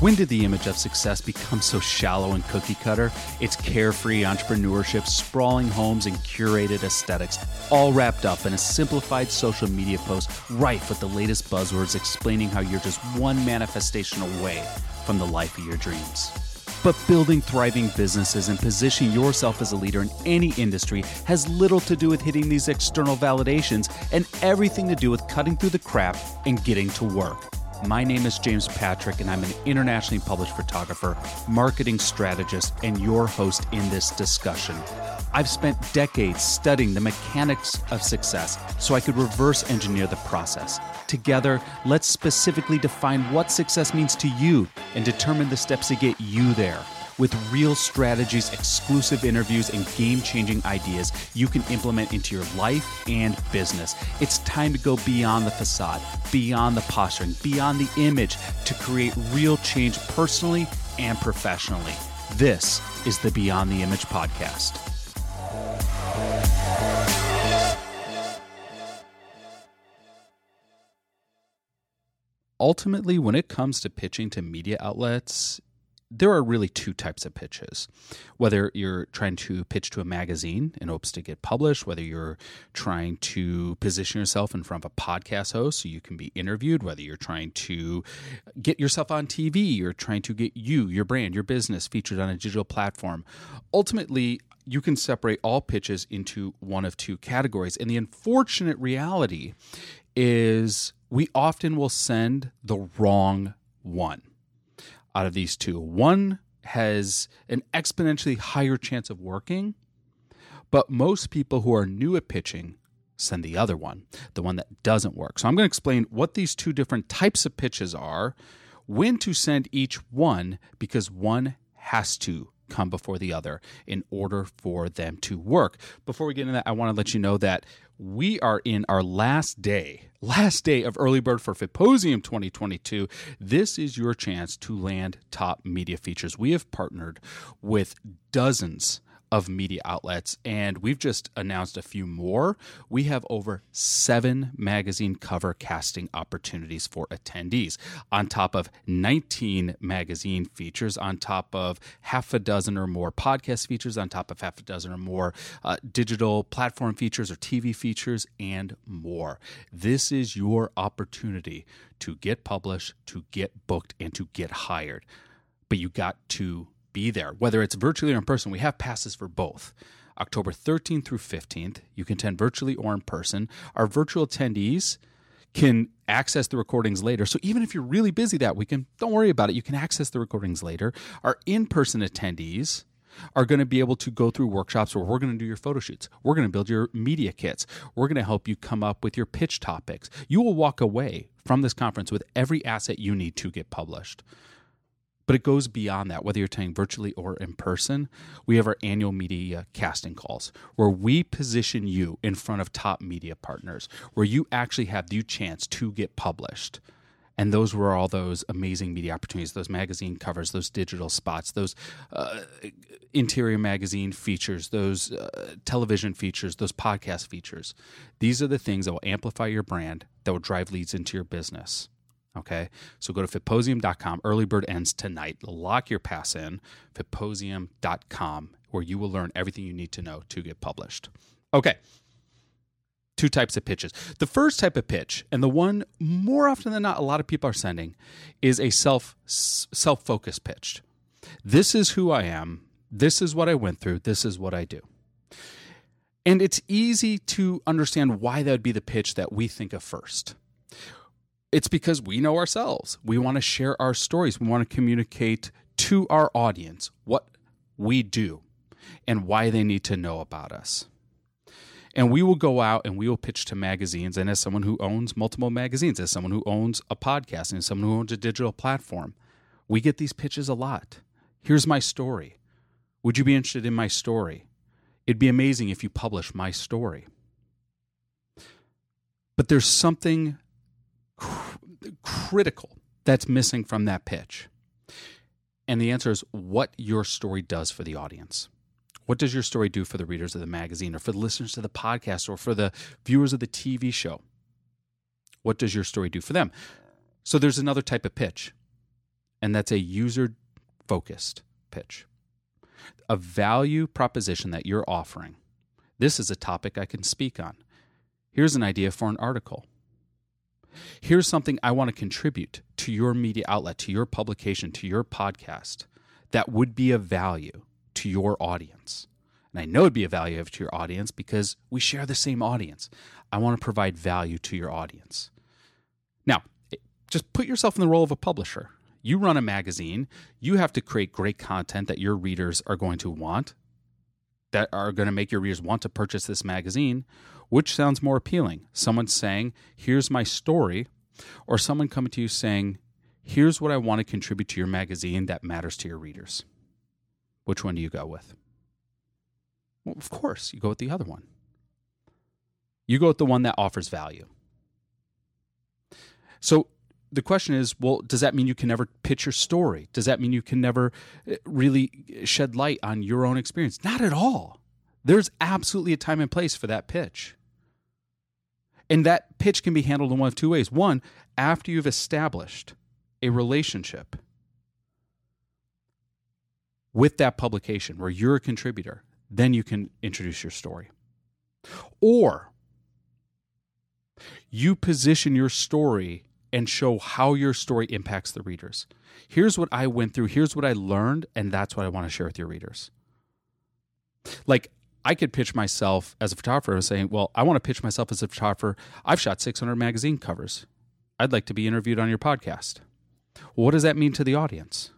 When did the image of success become so shallow and cookie cutter? It's carefree entrepreneurship, sprawling homes, and curated aesthetics, all wrapped up in a simplified social media post rife with the latest buzzwords explaining how you're just one manifestation away from the life of your dreams. But building thriving businesses and positioning yourself as a leader in any industry has little to do with hitting these external validations and everything to do with cutting through the crap and getting to work. My name is James Patrick, and I'm an internationally published photographer, marketing strategist, and your host in this discussion. I've spent decades studying the mechanics of success so I could reverse engineer the process. Together, let's specifically define what success means to you and determine the steps to get you there with real strategies, exclusive interviews, and game changing ideas you can implement into your life and business. It's time to go beyond the facade, beyond the posturing, beyond the image to create real change personally and professionally. This is the Beyond the Image podcast. Ultimately, when it comes to pitching to media outlets, there are really two types of pitches. Whether you're trying to pitch to a magazine in hopes to get published, whether you're trying to position yourself in front of a podcast host so you can be interviewed, whether you're trying to get yourself on TV, you're trying to get you, your brand, your business featured on a digital platform. Ultimately, you can separate all pitches into one of two categories. And the unfortunate reality is we often will send the wrong one out of these two. One has an exponentially higher chance of working, but most people who are new at pitching send the other one, the one that doesn't work. So I'm going to explain what these two different types of pitches are, when to send each one, because one has to come before the other in order for them to work. Before we get into that, I want to let you know that we are in our last day, last day of early bird for Fitposium 2022. This is your chance to land top media features. We have partnered with dozens of media outlets, and we've just announced a few more. We have over seven magazine cover casting opportunities for attendees, on top of 19 magazine features, on top of half a dozen or more podcast features, on top of half a dozen or more uh, digital platform features or TV features, and more. This is your opportunity to get published, to get booked, and to get hired. But you got to be there, whether it's virtually or in person. We have passes for both. October 13th through 15th, you can attend virtually or in person. Our virtual attendees can access the recordings later. So even if you're really busy that weekend, don't worry about it. You can access the recordings later. Our in person attendees are going to be able to go through workshops where we're going to do your photo shoots. We're going to build your media kits. We're going to help you come up with your pitch topics. You will walk away from this conference with every asset you need to get published. But it goes beyond that, whether you're attending virtually or in person. We have our annual media casting calls where we position you in front of top media partners, where you actually have the chance to get published. And those were all those amazing media opportunities, those magazine covers, those digital spots, those uh, interior magazine features, those uh, television features, those podcast features. These are the things that will amplify your brand, that will drive leads into your business. Okay. So go to fitposium.com. Early bird ends tonight. Lock your pass in, fitposium.com, where you will learn everything you need to know to get published. Okay. Two types of pitches. The first type of pitch, and the one more often than not a lot of people are sending, is a self self focused pitch. This is who I am. This is what I went through. This is what I do. And it's easy to understand why that would be the pitch that we think of first it's because we know ourselves. We want to share our stories. We want to communicate to our audience what we do and why they need to know about us. And we will go out and we will pitch to magazines. And as someone who owns multiple magazines, as someone who owns a podcast, and as someone who owns a digital platform, we get these pitches a lot. Here's my story. Would you be interested in my story? It'd be amazing if you publish my story. But there's something critical that's missing from that pitch? And the answer is what your story does for the audience. What does your story do for the readers of the magazine or for the listeners to the podcast or for the viewers of the TV show? What does your story do for them? So there's another type of pitch. and that's a user focused pitch. A value proposition that you're offering. This is a topic I can speak on. Here's an idea for an article. Here's something I want to contribute to your media outlet, to your publication, to your podcast that would be of value to your audience. And I know it'd be a value to your audience because we share the same audience. I want to provide value to your audience. Now, eh, just put yourself in the role of a publisher. You run a magazine, you have to create great content that your readers are going to want, that are going to make your readers want to purchase this magazine. Which sounds more appealing? Someone saying, Here's my story, or someone coming to you saying, Here's what I want to contribute to your magazine that matters to your readers. Which one do you go with? Well, of course, you go with the other one. You go with the one that offers value. So the question is well, does that mean you can never pitch your story? Does that mean you can never eh, really shed light on your own experience? Not at all. There's absolutely a time and place for that pitch. And that pitch can be handled in one of two ways. One, after you've established a relationship with that publication where you're a contributor, then you can introduce your story. Or you position your story and show how your story impacts the readers. Here's what I went through, here's what I learned, and that's what I want to share with your readers. Like, I could pitch myself as a photographer and saying, Well, I want to pitch myself as a photographer. I've shot 600 magazine covers. I'd like to be interviewed on your podcast. Well, what does that mean to the audience?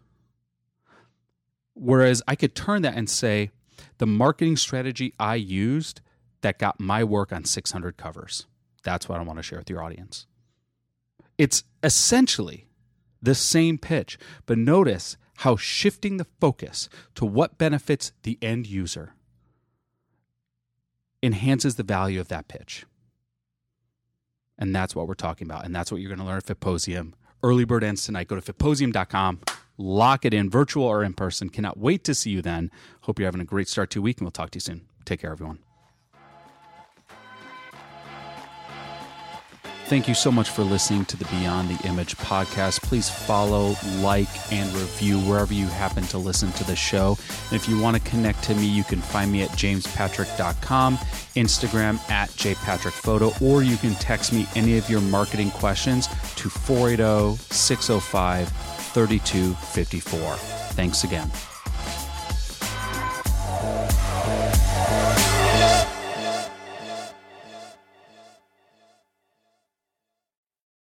Whereas I could turn that and say, The marketing strategy I used that got my work on 600 covers. That's what I want to share with your audience. It's essentially the same pitch, but notice how shifting the focus to what benefits the end user enhances the value of that pitch. And that's what we're talking about. And that's what you're going to learn at Fitposium. Early bird ends tonight. Go to fitposium.com, lock it in, virtual or in person. Cannot wait to see you then. Hope you're having a great start to week, and we'll talk to you soon. Take care, everyone. Thank you so much for listening to the Beyond the Image podcast. Please follow, like, and review wherever you happen to listen to the show. And if you want to connect to me, you can find me at jamespatrick.com, Instagram at jpatrickphoto, or you can text me any of your marketing questions to 480 605 3254. Thanks again.